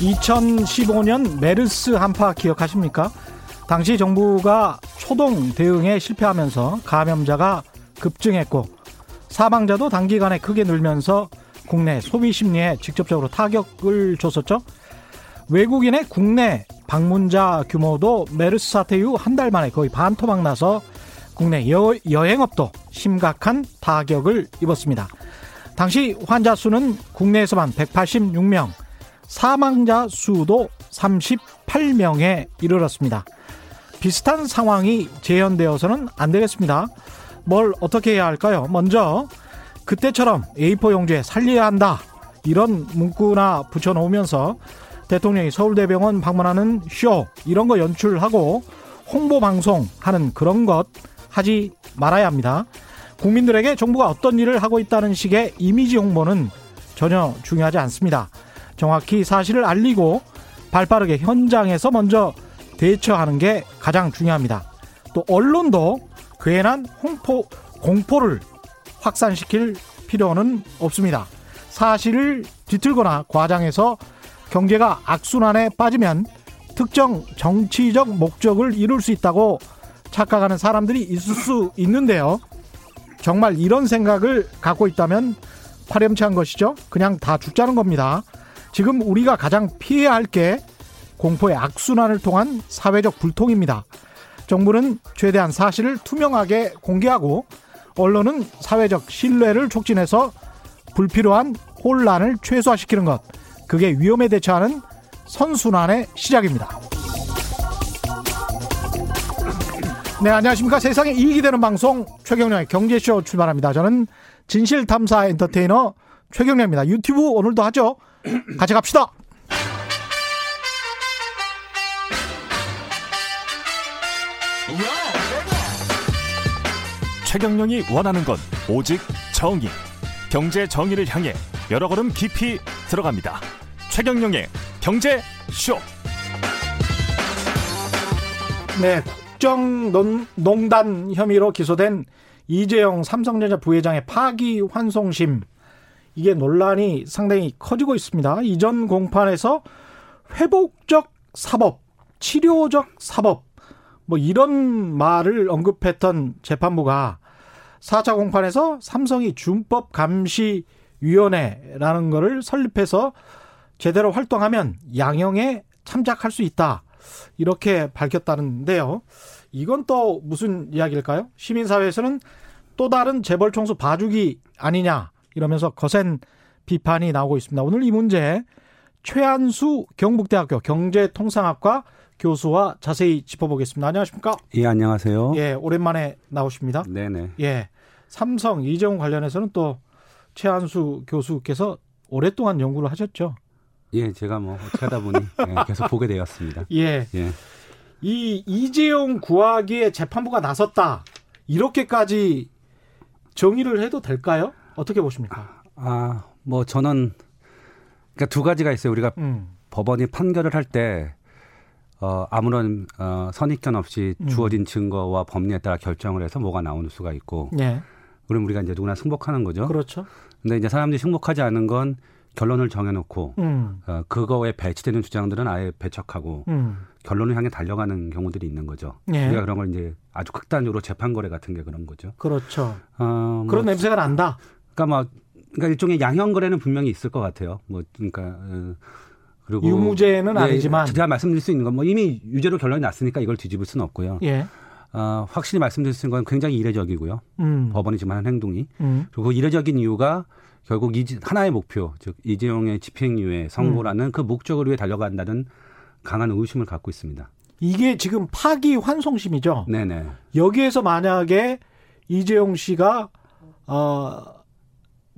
2015년 메르스 한파 기억하십니까? 당시 정부가 초동 대응에 실패하면서 감염자가 급증했고 사망자도 단기간에 크게 늘면서 국내 소비 심리에 직접적으로 타격을 줬었죠. 외국인의 국내 방문자 규모도 메르스 사태 이후 한 달 만에 거의 반토막 나서 국내 여, 여행업도 심각한 타격을 입었습니다. 당시 환자 수는 국내에서만 186명, 사망자 수도 38명에 이르렀습니다. 비슷한 상황이 재현되어서는 안 되겠습니다. 뭘 어떻게 해야 할까요? 먼저 그때처럼 A4 용지에 살려야 한다. 이런 문구나 붙여놓으면서 대통령이 서울대병원 방문하는 쇼 이런 거 연출하고 홍보 방송 하는 그런 것 하지 말아야 합니다. 국민들에게 정부가 어떤 일을 하고 있다는 식의 이미지 홍보는 전혀 중요하지 않습니다. 정확히 사실을 알리고 발빠르게 현장에서 먼저 대처하는 게 가장 중요합니다. 또 언론도 괜한 홍포, 공포를 확산시킬 필요는 없습니다. 사실을 뒤틀거나 과장해서 경제가 악순환에 빠지면 특정 정치적 목적을 이룰 수 있다고 착각하는 사람들이 있을 수 있는데요. 정말 이런 생각을 갖고 있다면 파렴치한 것이죠. 그냥 다 죽자는 겁니다. 지금 우리가 가장 피해야 할 게 공포의 악순환을 통한 사회적 불통입니다. 정부는 최대한 사실을 투명하게 공개하고 언론은 사회적 신뢰를 촉진해서 불필요한 혼란을 최소화시키는 것. 그게 위험에 대처하는 선순환의 시작입니다. 네, 안녕하십니까. 세상에 이익이 되는 방송 최경련의 경제쇼 출발합니다. 저는 진실탐사 엔터테이너 최경련입니다. 유튜브 오늘도 하죠. 같이 갑시다. 최경영이 원하는 건 오직 정의. 경제 정의를 향해 여러 걸음 깊이 들어갑니다. 최경영의 경제 쇼. 네, 국정농단 혐의로 기소된 이재용 삼성전자 부회장의 파기 환송심 이게 논란이 상당히 커지고 있습니다. 이전 공판에서 회복적 사법, 치료적 사법 뭐 이런 말을 언급했던 재판부가 4차 공판에서 삼성이 준법 감시 위원회라는 거를 설립해서 제대로 활동하면 양형에 참작할 수 있다. 이렇게 밝혔다는데요. 이건 또 무슨 이야기일까요? 시민사회에서는 또 다른 재벌 총수 봐주기 아니냐 이러면서 거센 비판이 나오고 있습니다. 오늘 이 문제 최한수 경북대학교 경제통상학과 교수와 자세히 짚어보겠습니다. 안녕하십니까? 예, 안녕하세요. 예, 오랜만에 나오십니다. 네네. 예. 삼성 이재용 관련해서는 또 최한수 교수께서 오랫동안 연구를 하셨죠. 예, 제가 뭐 하다 보니 예, 계속 보게 되었습니다. 예. 예. 이 이재용 구하기에 재판부가 나섰다. 이렇게까지 정의를 해도 될까요? 어떻게 보십니까? 아, 뭐 저는 그러니까 두 가지가 있어요. 우리가 음. 법원이 판결을 할 때 어, 아무런 어, 선입견 없이 음. 주어진 증거와 법리에 따라 결정을 해서 뭐가 나오는 수가 있고 예. 그럼 우리가 이제 누구나 승복하는 거죠. 그렇죠. 근데 이제 사람들이 승복하지 않은 건 결론을 정해놓고 음. 어, 그거에 배치되는 주장들은 아예 배척하고 음. 결론을 향해 달려가는 경우들이 있는 거죠. 예. 우리가 그런 걸 이제 아주 극단적으로 재판 거래 같은 게 그런 거죠. 그렇죠. 어, 뭐 그런 냄새가 난다. 그러니까 뭐 그러니까 일종의 양형 거래는 분명히 있을 것 같아요. 뭐 그러니까 어, 그리고 유무죄는 예, 아니지만. 제가 말씀드릴 수 있는 건 뭐 이미 유죄로 결론이 났으니까 이걸 뒤집을 수는 없고요. 예. 어, 확실히 말씀드릴 수 있는 건 굉장히 이례적이고요. 음. 법원이 지금 하는 행동이 음. 그리고 이례적인 이유가 결국 이 하나의 목표, 즉 이재용의 집행유예 선고라는 음. 그 목적을 위해 달려간다는 강한 의심을 갖고 있습니다. 이게 지금 파기 환송심이죠. 네네. 여기에서 만약에 이재용 씨가 어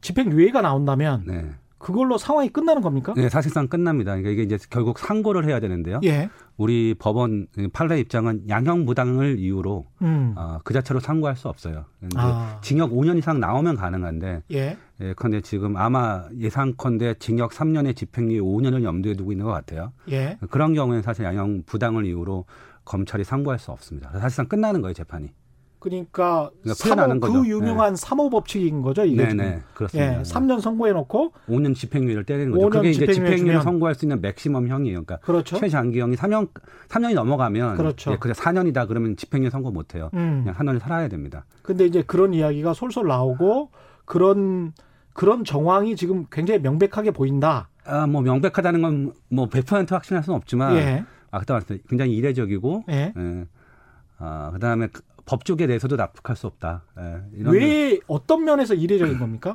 집행유예가 나온다면 네. 그걸로 상황이 끝나는 겁니까? 네, 사실상 끝납니다. 그러니까 이게 이제 결국 상고를 해야 되는데요. 예. 우리 법원 판례 입장은 양형 부당을 이유로 음. 어, 그 자체로 상고할 수 없어요. 아. 징역 5년 이상 나오면 가능한데 예. 예, 근데 지금 아마 예상컨대 징역 3년에 집행유예 5년을 염두에 두고 있는 것 같아요. 예. 그런 경우에는 사실 양형 부당을 이유로 검찰이 상고할 수 없습니다. 사실상 끝나는 거예요, 재판이. 그러니까, 그러니까 삼호, 풀어나는 그 거죠. 유명한 삼 3호 법칙인 거죠, 이게. 네네. 그렇습니다. 예, 3년 선고해 놓고 5년 집행유예를 때리는 거죠. 5년 그게 이제 집행유예. 선고할 수 있는 맥시멈 형이에요. 그러니까 그렇죠. 최장기형이 3년 3년이 넘어가면 그렇죠. 예, 그냥 4년이다 그러면 집행유예 선고 못 해요. 음. 그냥 4년을 살아야 됩니다. 근데 이제 그런 이야기가 솔솔 나오고 그런 그런 정황이 지금 굉장히 명백하게 보인다. 아, 뭐 명백하다는 건 뭐 100% 확신할 수는 없지만 예. 아까 말했듯이 굉장히 이례적이고 예. 예. 아, 그다음에 그 법조계 내에서도 납득할 수 없다. 예. 왜 어떤 면에서 이례적인 겁니까?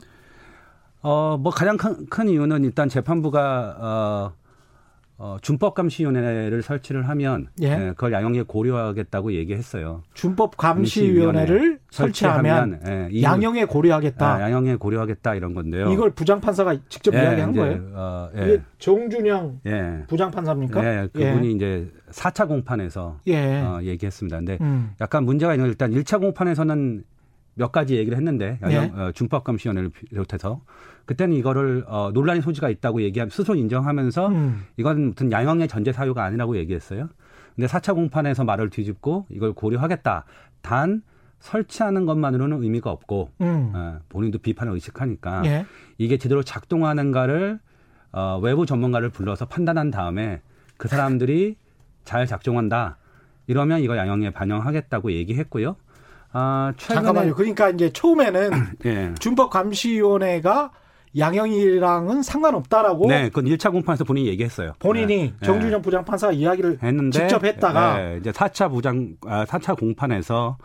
어, 뭐 가장 큰, 큰 이유는 일단 재판부가 어, 어, 준법감시위원회를 설치를 하면 예. 예, 그걸 양형에 고려하겠다고 얘기했어요. 준법감시위원회를 설치하면 예, 이- 양형에 고려하겠다. 아, 양형에 고려하겠다 이런 건데요. 이걸 부장판사가 직접 예, 이야기한 이제, 거예요. 어, 이게 예, 정준영 예, 부장판사입니까? 예, 그분이 이제 4차 공판에서 예. 어, 얘기했습니다. 근데 음. 약간 문제가 있는 건 일단 1차 공판에서는 몇 가지 얘기를 했는데 네. 어, 준법감시위원회를 비롯해서 그때는 이거를 어, 논란의 소지가 있다고 얘기하면 스스로 인정하면서 음. 이건 무슨 양형의 전제 사유가 아니라고 얘기했어요. 근데 4차 공판에서 말을 뒤집고 이걸 고려하겠다. 단 설치하는 것만으로는 의미가 없고 음. 어, 본인도 비판을 의식하니까 예. 이게 제대로 작동하는가를 어, 외부 전문가를 불러서 판단한 다음에 그 사람들이 잘 작동한다. 이러면 이거 양형에 반영하겠다고 얘기했고요. 아, 최근에 잠깐만요. 그러니까 이제 처음에는 예. 준법감시위원회가 양형이랑은 상관없다라고 네, 그건 1차 공판에서 본인이 얘기했어요. 본인이 예. 정준영 부장판사가 이야기를 했는데 직접 했다가 예, 이제 4차 부장 아, 4차 공판에서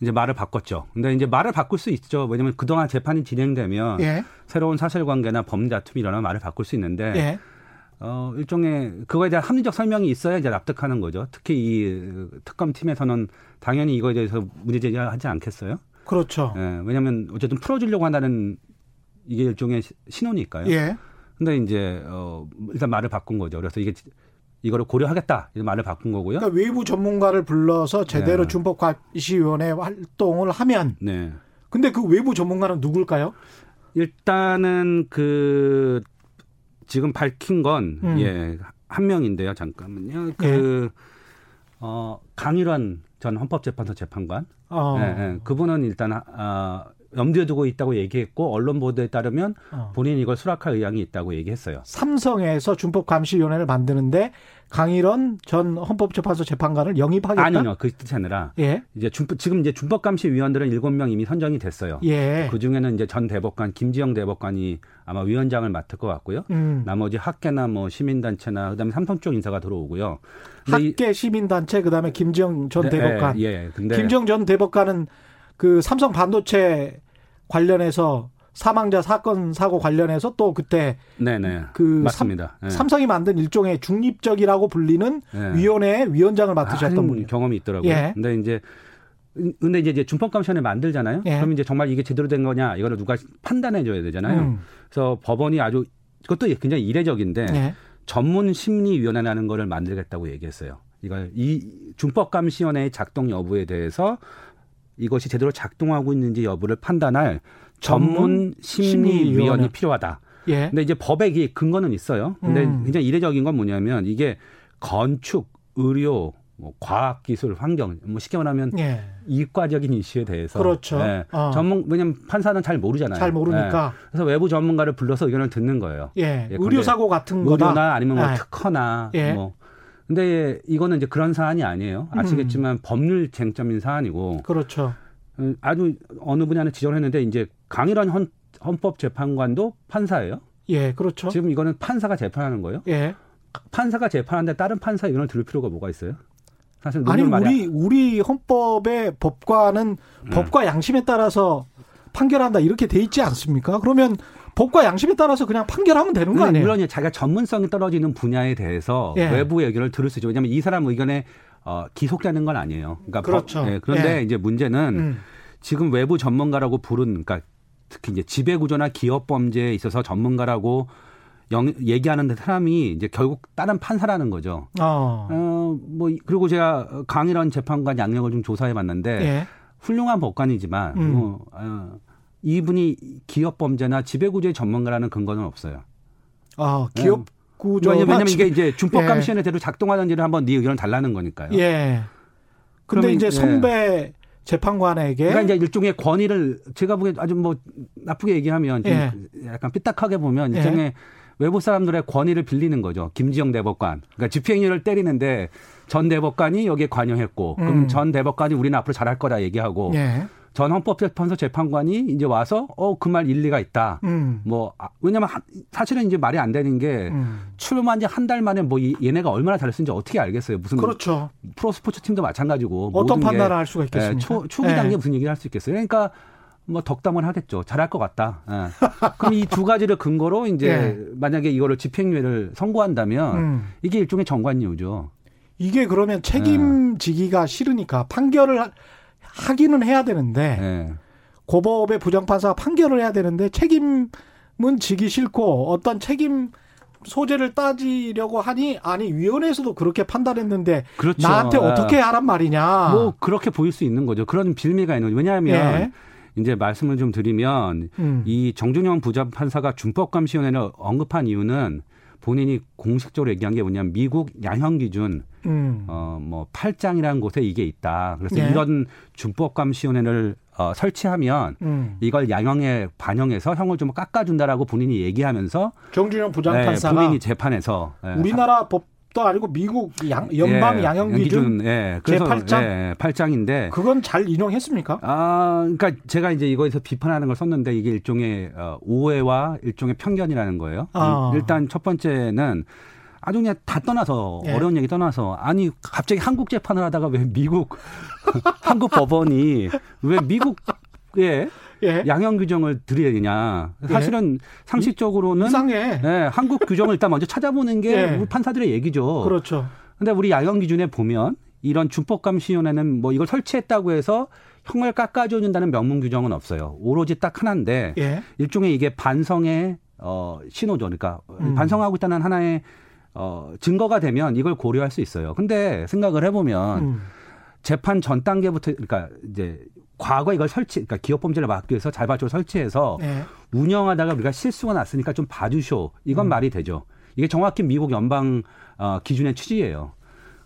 이제 말을 바꿨죠. 근데 이제 말을 바꿀 수 있죠. 왜냐면 그동안 재판이 진행되면 예. 새로운 사실관계나 범죄 다툼이 일어나면 말을 바꿀 수 있는데 예. 어, 일종의 그거에 대한 합리적 설명이 있어야 이제 납득하는 거죠. 특히 이 특검 팀에서는 당연히 이거에 대해서 문제 제기하지 않겠어요. 그렇죠. 예, 왜냐하면 어쨌든 풀어주려고 한다는 이게 일종의 시- 신호니까요. 예. 근데 이제 어, 일단 말을 바꾼 거죠. 그래서 이게 이거를 고려하겠다 이런 말을 바꾼 거고요. 그러니까 외부 전문가를 불러서 제대로 네. 준법감시위원회 활동을 하면 네. 근데 그 외부 전문가는 누굴까요? 일단은 그 지금 밝힌 건 음. 예, 한 명인데요. 잠깐만요. 그 어, 강일환 전 헌법재판소 재판관. 어. 예, 예. 그분은 일단 아, 염두에 두고 있다고 얘기했고 언론 보도에 따르면 어. 본인이 이걸 수락할 의향이 있다고 얘기했어요. 삼성에서 준법 감시위원회를 만드는데 강일원 전 헌법재판소 재판관을 영입하겠다. 아니요, 그 뜻이 아니라 예. 이제 준, 지금 이제 준법 감시 위원들은 일곱 명 이미 선정이 됐어요. 예. 그 중에는 이제 전 대법관 김지영 대법관이 아마 위원장을 맡을 것 같고요. 음. 나머지 학계나 뭐 시민단체나 그다음에 삼성 쪽 인사가 들어오고요. 학계 시민단체 그다음에 김지영 전 네, 대법관. 예, 예. 근데 김지영 전 대법관은 그 삼성 반도체 관련해서 사망자 사건 사고 관련해서 또 그때 네네 그 맞습니다. 예. 삼성이 만든 일종의 중립적이라고 불리는 예. 위원회 위원장을 맡으셨던 분이에요. 경험이 있더라고요. 예. 근데 이제 근데 이제 준법 감시원을 만들잖아요. 예. 그럼 이제 정말 이게 제대로 된 거냐 이거를 누가 판단해 줘야 되잖아요. 음. 그래서 법원이 아주 그것도 굉장히 이례적인데 예. 전문 심리위원회라는 거를 만들겠다고 얘기했어요. 이걸 이 준법감시원회의 작동 여부에 대해서 이것이 제대로 작동하고 있는지 여부를 판단할 전문 심리위원이. 필요하다. 예. 근데 이제 법에 이 근거는 있어요. 근데 음. 굉장히 이례적인 건 뭐냐면 이게 건축, 의료, 뭐 과학 기술, 환경, 뭐 쉽게 말하면 예. 이과적인 이슈에 대해서 그렇죠. 예, 어. 전문 왜냐면 판사는 잘 모르잖아요. 잘 모르니까. 예. 그래서 외부 전문가를 불러서 의견을 듣는 거예요. 예. 예, 의료 사고 같은 거다. 의료나 아니면 뭐 예. 특허나 예. 뭐 근데 이거는 이제 그런 사안이 아니에요. 아시겠지만 법률 쟁점인 사안이고 그렇죠. 음, 아주 어느 분야는 지적을 했는데 이제 강일원 헌, 헌법재판관도 판사예요. 예, 그렇죠. 지금 이거는 판사가 재판하는 거예요. 예. 판사가 재판하는데 다른 판사 의견을 들을 필요가 뭐가 있어요? 사실 아니. 우리 우리 헌법의 법과는 음. 법과 양심에 따라서 판결한다 이렇게 돼 있지 않습니까? 그러면 법과 양심에 따라서 그냥 판결하면 되는 거 아니에요? 물론 자기가 전문성이 떨어지는 분야에 대해서 예. 외부의 의견을 들을 수 있죠. 왜냐하면 이 사람 의견에 어, 기속되는 건 아니에요. 그러니까 그렇죠. 법- 예, 그런데 예. 이제 문제는 음. 지금 외부 전문가라고 부른 그러니까 특히 이제 지배 구조나 기업 범죄에 있어서 전문가라고 영, 얘기하는 사람이 이제 결국 다른 판사라는 거죠. 어. 어, 뭐 그리고 제가 강일원 재판관 양력을 좀 조사해 봤는데 예. 훌륭한 법관이지만 음. 뭐 어, 이분이 기업 범죄나 지배 구조의 전문가라는 근거는 없어요. 어, 기업 구조 왜냐면, 이게 이제 준법 감 시연에 대로 작동하는지를 한번 네 의견을 달라는 거니까요. 예. 그러면, 이제 예. 성배 재판관에게 그러니까 이제 일종의 권위를 제가 보기에 아주 뭐 나쁘게 얘기하면 좀 예. 약간 삐딱하게 보면 예. 일종의 외부 사람들의 권위를 빌리는 거죠. 김지영 대법관. 그러니까 집행유예를 때리는데 전 대법관이 여기에 관여했고 그럼 음. 전 대법관이 우리는 앞으로 잘할 거다 얘기하고 예. 전 헌법재판소 재판관이 이제 와서 어 그 말 일리가 있다. 음. 뭐 아, 왜냐면 하- 사실은 이제 말이 안 되는 게 음. 출마한 지 한 달 만에 뭐 이- 얘네가 얼마나 잘했는지 어떻게 알겠어요. 무슨 그렇죠. 프로 스포츠 팀도 마찬가지고 어떤 판단을 할 수가 있겠습니까? 예, 초, 초기 예. 단계 무슨 얘기를 할 수 있겠어요. 그러니까 뭐 덕담을 하겠죠. 잘할 것 같다. 예. 그럼 이 두 가지를 근거로 이제 예. 만약에 이거를 집행유예를 선고한다면 음. 이게 일종의 정관이유죠. 이게 그러면 책임지기가 싫으니까 판결을 하- 하기는 해야 되는데 예. 고법의 부장판사가 판결을 해야 되는데 책임은 지기 싫고 어떤 책임 소재를 따지려고 하니 아니 위원회에서도 그렇게 판단했는데 그렇죠. 나한테 예. 어떻게 하란 말이냐. 뭐 그렇게 보일 수 있는 거죠. 그런 빌미가 있는 거죠. 왜냐하면 예. 이제 말씀을 좀 드리면 음. 이 정준영 부장판사가 준법감시위원회를 언급한 이유는 본인이 공식적으로 얘기한 게 뭐냐면 미국 양형 기준 음. 어뭐 8장이라는 곳에 이게 있다. 그래서 예. 이런 준법 감시위원회를 어, 설치하면 음. 이걸 양형에 반영해서 형을 좀 깎아준다라고 본인이 얘기하면서 정준영 예, 부장판사가 본인이 재판에서 예, 우리나라 법 도 아니고 미국 양, 연방 예, 양형 기준 예, 그래서 제8장? 예, 8장인데 그건 잘 인용했습니까? 아, 그러니까 제가 이제 이거에서 비판하는 걸 썼는데 이게 일종의 어, 오해와 일종의 편견이라는 거예요. 아. 일단 첫 번째는 아주 그냥 다 떠나서 예. 어려운 얘기 떠나서 아니 갑자기 한국 재판을 하다가 왜 미국 한국 법원이 왜 미국의 예. 양형 규정을 들이대냐 사실은 상식적으로는 이상해. 예, 한국 규정을 일단 먼저 찾아보는 게 예. 우리 판사들의 얘기죠. 그렇죠. 근데 우리 양형 기준에 보면 이런 준법감시위원회는 뭐 이걸 설치했다고 해서 형을 깎아줘준다는 명문 규정은 없어요. 오로지 딱 하나인데 예. 일종의 이게 반성의 어 신호죠. 그러니까 음. 반성하고 있다는 하나의 어 증거가 되면 이걸 고려할 수 있어요. 근데 생각을 해보면 음. 재판 전 단계부터 그러니까 이제 과거 이걸 설치, 그러니까 기업 범죄를 막기 위해서 자발적으로 설치해서 예. 운영하다가 우리가 실수가 났으니까 좀 봐주쇼. 이건 음. 말이 되죠. 이게 정확히 미국 연방 어, 기준의 취지예요.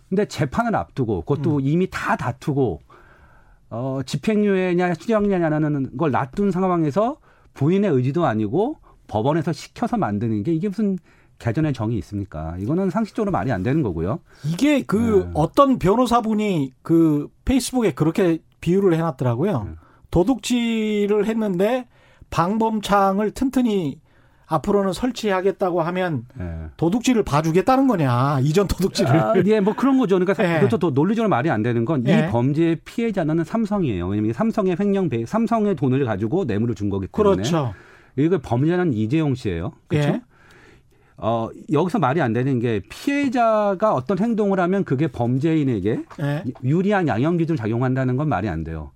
근데 재판을 앞두고 그것도 음. 이미 다 다투고 어, 집행유예냐 실형유예냐는 걸 놔둔 상황에서 본인의 의지도 아니고 법원에서 시켜서 만드는 게 이게 무슨 개전의 정이 있습니까? 이거는 상식적으로 말이 안 되는 거고요. 이게 그 네. 어떤 변호사분이 그 페이스북에 그렇게 비유를 해놨더라고요. 네. 도둑질을 했는데 방범창을 튼튼히 앞으로는 설치하겠다고 하면 예. 도둑질을 봐주겠다는 거냐 이전 도둑질을 아, 예, 뭐 그런 거죠. 그러니까 예. 그것도 더 논리적으로 말이 안 되는 건이 예. 범죄의 피해자는 삼성이에요. 왜냐하면 삼성의 횡령 배, 삼성의 돈을 가지고 뇌물을 준 거기 때문에. 그렇죠. 이거 범죄자는 이재용 씨예요. 그렇죠? 예. 어, 여기서 말이 안 되는 게 피해자가 어떤 행동을 하면 그게 범죄인에게 예. 유리한 양형 기준을 작용한다는 건 말이 안 돼요.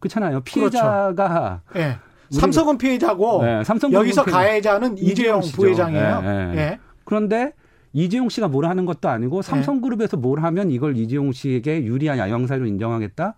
그렇잖아요. 피해자가 예. 우리- 삼성은 피해자고 네, 삼성 여기서 피해자. 가해자는 이재용 씨죠. 부회장이에요. 예. 그런데 이재용 씨가 뭘 하는 것도 아니고 삼성그룹에서 뭘 하면 이걸 이재용 씨에게 유리한 양형사유로 인정하겠다?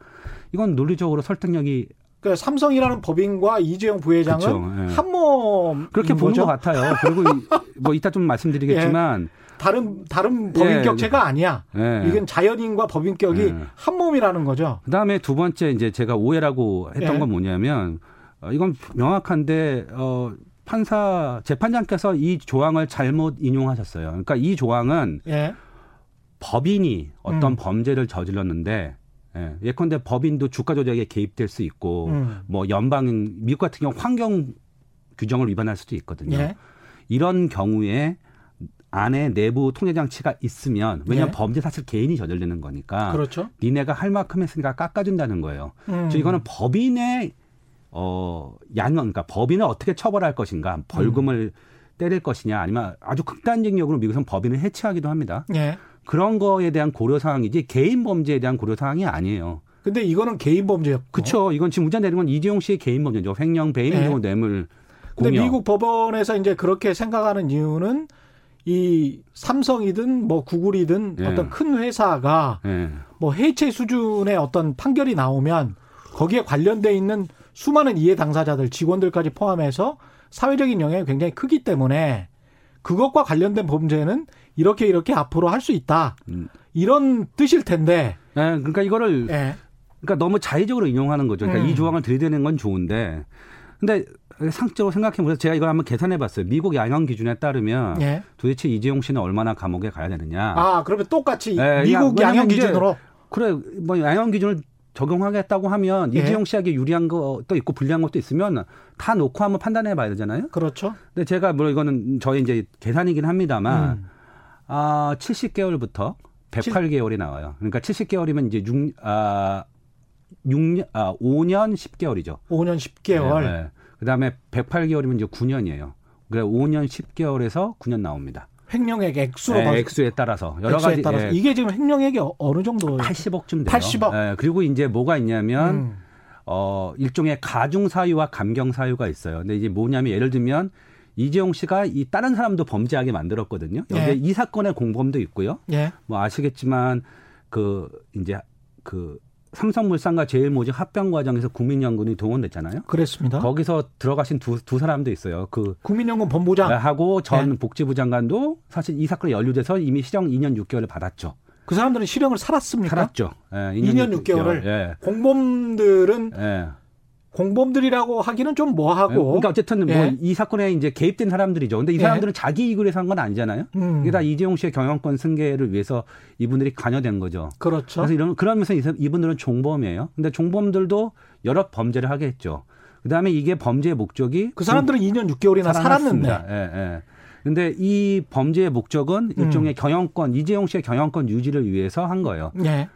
이건 논리적으로 설득력이 그 삼성이라는 법인과 이재용 부회장은 그쵸, 예. 한몸 그렇게 보는 거죠? 것 같아요. 그리고 이- 뭐 이따 좀 말씀드리겠지만 다른 다른 법인격체가 아니야. 예. 이건 자연인과 법인격이 예. 한 몸이라는 거죠. 그다음에 두 번째 이제 제가 오해라고 했던 예. 건 뭐냐면 어, 이건 명확한데 어 판사 재판장께서 이 조항을 잘못 인용하셨어요. 그러니까 이 조항은 예. 법인이 어떤 음. 범죄를 저질렀는데 예, 예컨대 법인도 주가 조작에 개입될 수 있고 음. 뭐 연방 미국 같은 경우 환경 규정을 위반할 수도 있거든요. 예. 이런 경우에 안에 내부 통제 장치가 있으면 왜냐하면 예. 범죄 사실 개인이 저지르는 거니까 그렇죠. 니네가 할 만큼 했으니까 깎아준다는 거예요. 음. 즉 이거는 법인의 어 양형 그러니까 법인을 어떻게 처벌할 것인가 벌금을 때릴 것이냐 아니면 아주 극단적으로 미국은 법인을 해체하기도 합니다. 예. 그런 거에 대한 고려 사항이지 개인 범죄에 대한 고려 사항이 아니에요. 근데 이거는 개인 범죄였고. 그렇죠. 이건 지금 문제 내는 건 이재용 씨의 개인 범죄죠. 횡령, 배임, 네. 그리고 뇌물, 근데 공여. 미국 법원에서 이제 그렇게 생각하는 이유는 이 삼성이든 뭐 구글이든 예. 어떤 큰 회사가 예. 뭐 해체 수준의 어떤 판결이 나오면 거기에 관련돼 있는 수많은 이해 당사자들 직원들까지 포함해서 사회적인 영향이 굉장히 크기 때문에 그것과 관련된 범죄는 이렇게 이렇게 앞으로 할 수 있다 음. 이런 뜻일 텐데 예, 그러니까 이거를 예. 그러니까 너무 자의적으로 인용하는 거죠. 그러니까 음. 이 조항을 들이대는 건 좋은데, 근데 상식적으로 생각해 보세요. 제가 이걸 한번 계산해 봤어요. 미국 양형 기준에 따르면 예. 도대체 이재용 씨는 얼마나 감옥에 가야 되느냐. 아, 그러면 똑같이 예, 미국 야, 양형 기준으로 그래, 뭐 양형 기준을 적용하겠다고 하면 예. 이재용 씨에게 유리한 것도 있고 불리한 것도 있으면 다 놓고 한번 판단해 봐야 되잖아요. 그렇죠. 근데 제가 물론 이거는 저희 이제 계산이긴 합니다만 음. 아, 70개월부터 108개월이 나와요. 그러니까 70개월이면 이제 6, 아, 6년, 아, 5년 10개월이죠. 5년 10개월. 네, 그 다음에 108개월이면 이제 9년이에요. 그래 5년 10개월에서 9년 나옵니다. 횡령액 액수로 네, 봐- 액수에 따라서 여러 액수에 가지 따라서 예, 이게 지금 횡령액이 어- 어느 정도 80억쯤 돼요. 80억. 예, 그리고 이제 뭐가 있냐면 음. 어, 일종의 가중 사유와 감경 사유가 있어요. 근데 이제 뭐냐면 예를 들면 이재용 씨가 이 다른 사람도 범죄하게 만들었거든요. 여기에 예. 이 사건의 공범도 있고요. 예. 뭐 아시겠지만 그 이제 그 삼성물산과 제일모직 합병 과정에서 국민연금이 동원됐잖아요. 그랬습니다. 거기서 들어가신 두, 두 사람도 있어요. 그 국민연금 본부장 하고 전 네. 복지부 장관도 사실 이 사건에 연루돼서 이미 실형 2년 6개월을 받았죠. 그 사람들은 실형을 살았습니까? 살았죠. 예, 2년 6개월 을. 예. 공범들은 예. 공범들이라고 하기는 좀 뭐하고 그러니까 어쨌든 뭐 예. 이 사건에 이제 개입된 사람들이죠. 근데 이 예. 사람들은 자기 이익을 위해서 한 건 아니잖아요. 음. 이게 다 이재용 씨의 경영권 승계를 위해서 이분들이 관여된 거죠. 그렇죠. 그래서 이런 그러면서 이 이분들은 종범이에요. 근데 종범들도 여러 범죄를 하겠죠. 그다음에 이게 범죄의 목적이 그 사람들은 2년 6개월이나 살았는데. 예, 예. 근데 이 범죄의 목적은 음. 일종의 경영권, 이재용 씨의 경영권 유지를 위해서 한 거예요. 예.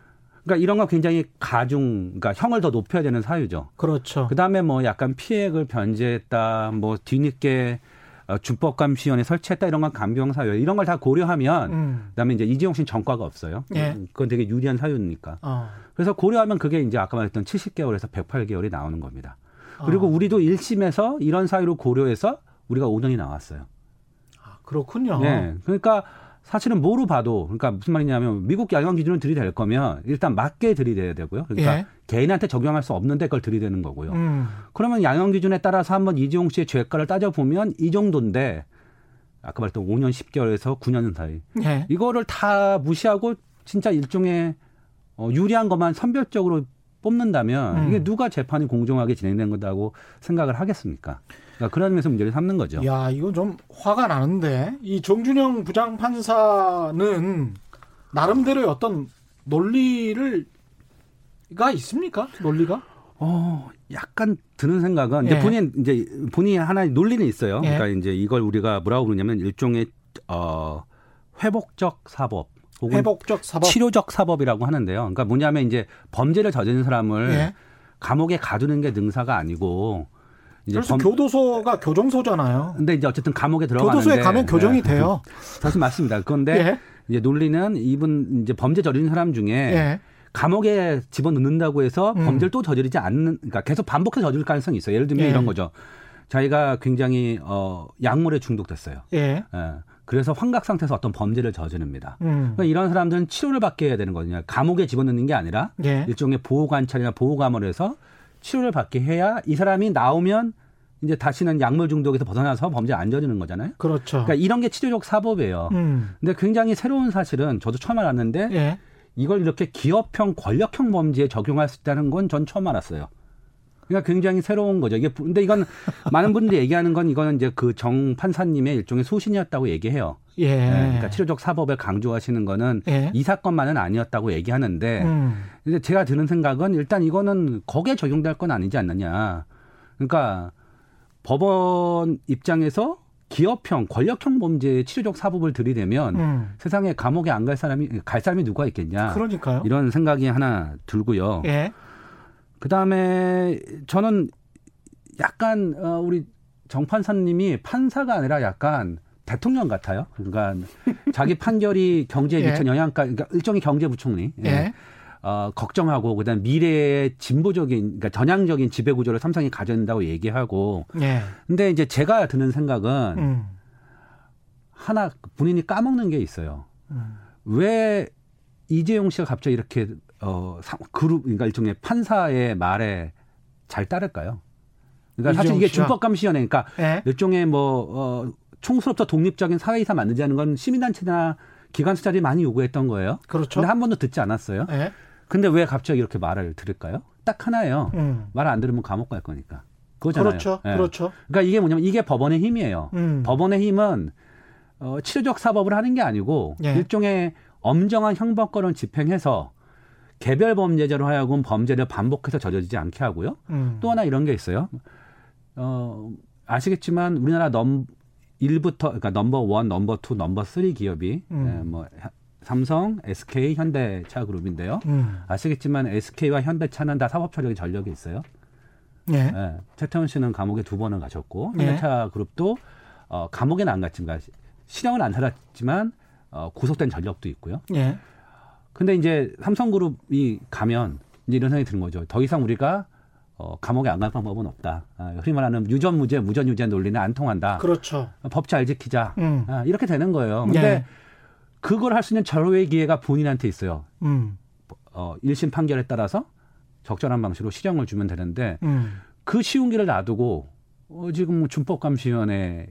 그러니까 이런 거 굉장히 가중, 그러니까 형을 더 높여야 되는 사유죠. 그렇죠. 그 다음에 뭐 약간 피해액을 변제했다, 뭐 뒤늦게 어, 준법감시원에 설치했다 이런 건 감경 사유 이런 걸 다 고려하면 음. 그다음에 이제 이재용 씨는 전과가 없어요. 예. 그건 되게 유리한 사유니까. 어. 그래서 고려하면 그게 이제 아까 말했던 70개월에서 108개월이 나오는 겁니다. 그리고 어. 우리도 1심에서 이런 사유를 고려해서 우리가 5년이 나왔어요. 아, 그렇군요. 네. 그러니까 사실은 뭐로 봐도 그러니까 무슨 말이냐면 미국 양형 기준을 들이댈 거면 일단 맞게 들이대야 되고요. 그러니까 예. 개인한테 적용할 수 없는데 그걸 들이대는 거고요. 음. 그러면 양형 기준에 따라서 한번 이재용 씨의 죄가를 따져보면 이 정도인데 아까 말했던 5년 10개월에서 9년 사이 예. 이거를 다 무시하고 진짜 일종의 어, 유리한 것만 선별적으로 뽑는다면 음. 이게 누가 재판이 공정하게 진행된 거다고 생각을 하겠습니까? 그러니까 그런 면에서 문제를 삼는 거죠. 야, 이거 좀 화가 나는데 이 정준영 부장 판사는 나름대로의 어떤 논리를 가 있습니까? 논리가? 어, 약간 드는 생각은 이제 예. 본인 이제 본인이 하나의 논리는 있어요. 예. 그러니까 이제 이걸 우리가 뭐라고 부르냐면 일종의 어 회복적 사법 혹은 회복적 사법. 치료적 사법이라고 하는데요. 그러니까 뭐냐면 이제 범죄를 저지른 사람을 예. 감옥에 가두는 게 능사가 아니고 이제 그래서 범- 교도소가 교정소잖아요. 근데 이제 어쨌든 감옥에 들어가는데 교도소에 가면 교정이 예. 돼요. 사실 맞습니다. 그런데 예. 이제 논리는 이분 이제 범죄 저지른 사람 중에 예. 감옥에 집어넣는다고 해서 음. 범죄를 또 저지르지 않는 그러니까 계속 반복해서 저지를 가능성이 있어요. 예를 들면 예. 이런 거죠. 자기가 굉장히 어 약물에 중독됐어요. 예. 예. 그래서 환각 상태에서 어떤 범죄를 저지릅니다. 음. 그러니까 이런 사람들은 치료를 받게 해야 되는 거거든요. 감옥에 집어넣는 게 아니라 예. 일종의 보호 관찰이나 보호 감원에서 치료를 받게 해야 이 사람이 나오면 이제 다시는 약물 중독에서 벗어나서 범죄 안 저지르는 거잖아요. 그렇죠. 그러니까 이런 게 치료적 사법이에요. 음. 근데 굉장히 새로운 사실은 저도 처음 알았는데 예. 이걸 이렇게 기업형 권력형 범죄에 적용할 수 있다는 건 전 처음 알았어요. 그러니까 굉장히 새로운 거죠. 이게 근데 이건 많은 분들이 얘기하는 건 이거는 이제 그 정 판사님의 일종의 소신이었다고 얘기해요. 예. 네, 그러니까 치료적 사법을 강조하시는 거는 예. 이 사건만은 아니었다고 얘기하는데 음. 근데 제가 드는 생각은 일단 이거는 거기에 적용될 건 아니지 않느냐. 그러니까 법원 입장에서 기업형 권력형 범죄의 치료적 사법을 들이대면 음. 세상에 감옥에 안 갈 사람이 갈 사람이 누가 있겠냐 그러니까요. 이런 생각이 하나 들고요. 예. 그 다음에 저는 약간 어, 우리 정 판사님이 판사가 아니라 약간 대통령 같아요. 그러니까 자기 판결이 경제에 예. 미친 영향까지 그러니까 일종의 경제부총리. 예. 어, 걱정하고 그다음 미래의 진보적인 그러니까 전향적인 지배 구조를 삼성이 가져낸다고 얘기하고 예. 근데 이제 제가 드는 생각은 음. 하나 본인이 까먹는 게 있어요. 음. 왜 이재용 씨가 갑자기 이렇게 어 상- 그룹 그러니까 일종의 판사의 말에 잘 따를까요? 그러니까 사실 이게 씨가? 준법 감시원회 그러니까 예. 일종의 뭐 어, 총수로부터 독립적인 사회이사 만들자는 건 시민단체나 기관 수자들이 많이 요구했던 거예요. 그렇죠. 근데 한 번도 듣지 않았어요. 예. 근데 왜 갑자기 이렇게 말을 들을까요? 딱 하나예요. 음. 말안 들으면 감옥 갈 거니까. 그거잖아요. 그렇죠. 예. 그렇죠. 그러니까 이게 뭐냐면 이게 법원의 힘이에요. 음. 법원의 힘은 어, 치료적 사법을 하는 게 아니고 예. 일종의 엄정한 형법권을 집행해서 개별 범죄자로 하여금 범죄를 반복해서 저지르지 않게 하고요. 음. 또 하나 이런 게 있어요. 어, 아시겠지만 우리나라 number 1부터 그러니까 number one, number two, number three 기업이 음. 예, 뭐 하- 삼성, SK, 현대차 그룹인데요. 음. 아시겠지만 SK와 현대차는 다 사법 처리의 전력이 있어요. 예. 예, 최태원 씨는 감옥에 두 번을 가셨고 예. 현대차 그룹도 어, 감옥에는 안 갔지만 시- 실형은 안 살았지만 어, 구속된 전력도 있고요. 예. 근데 이제 삼성그룹이 가면 이제 이런 생각이 드는 거죠. 더 이상 우리가 어, 감옥에 안 갈 방법은 없다. 아, 흔히 말하는 유전무죄, 무전유죄 논리는 안 통한다. 그렇죠. 법 잘 지키자. 음. 아, 이렇게 되는 거예요. 근데 예. 그걸 할 수 있는 절호의 기회가 본인한테 있어요. 음. 어, 1심 판결에 따라서 적절한 방식으로 실형을 주면 되는데 음. 그 쉬운 길을 놔두고 어, 지금 뭐 준법감시원의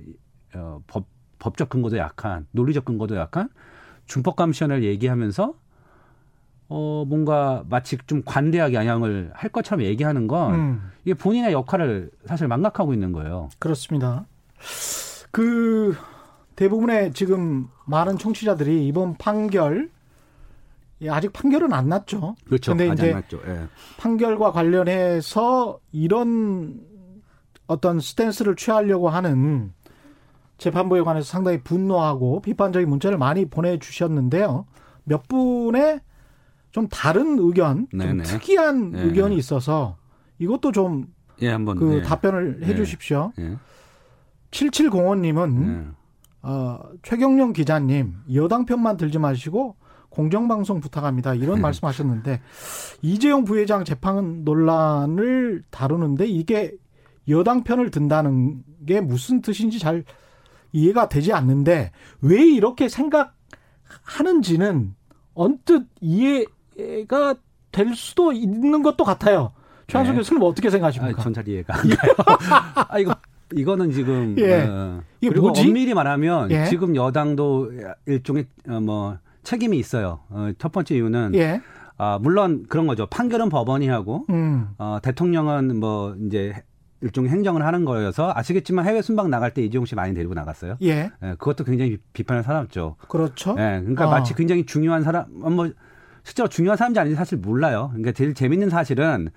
어, 법, 법적 근거도 약한 논리적 근거도 약한 준법감시원을 얘기하면서 어, 뭔가 마치 좀 관대하게 양형을 할 것처럼 얘기하는 건 음. 이게 본인의 역할을 사실 망각하고 있는 거예요. 그렇습니다. 그 대부분의 지금 많은 청취자들이 이번 판결 예, 아직 판결은 안 났죠. 그렇죠. 근데 이제 안 났죠. 예. 판결과 관련해서 이런 어떤 스탠스를 취하려고 하는 재판부에 관해서 상당히 분노하고 비판적인 문자를 많이 보내주셨는데요. 몇 분의 좀 다른 의견, 좀. 특이한 네. 의견이 있어서 이것도 좀그 예, 한번 예. 답변을 해 네. 주십시오. 예. 7705님은 예. 어, 최경영 기자님 여당 편만 들지 마시고 공정방송 부탁합니다. 이런 네. 말씀하셨는데 이재용 부회장 재판 논란을 다루는데 이게 여당 편을 든다는 게 무슨 뜻인지 잘 이해가 되지 않는데 왜 이렇게 생각하는지는 언뜻 이해 가될 수도 있는 것도 같아요. 최한석 네. 교수님 어떻게 아, 생각하십니까? 전잘 이해가 안 가요. 아, 이거, 이거는 지금. 예. 어, 그리고 뭐지? 엄밀히 말하면 예. 지금 여당도 일종의 어, 뭐 책임이 있어요. 어, 첫 번째 이유는 예. 아, 물론 그런 거죠. 판결은 법원이 하고 음. 어, 대통령은 뭐 이제 일종의 행정을 하는 거여서 아시겠지만 해외 순방 나갈 때 이재용 씨 많이 데리고 나갔어요. 예. 예, 그것도 굉장히 비판을 살았죠. 그렇죠. 예, 그러니까 어. 마치 굉장히 중요한 사람, 어, 뭐, 실제로 중요한 사람인지 아닌지 사실 몰라요. 그러니까 제일 재밌는 사실은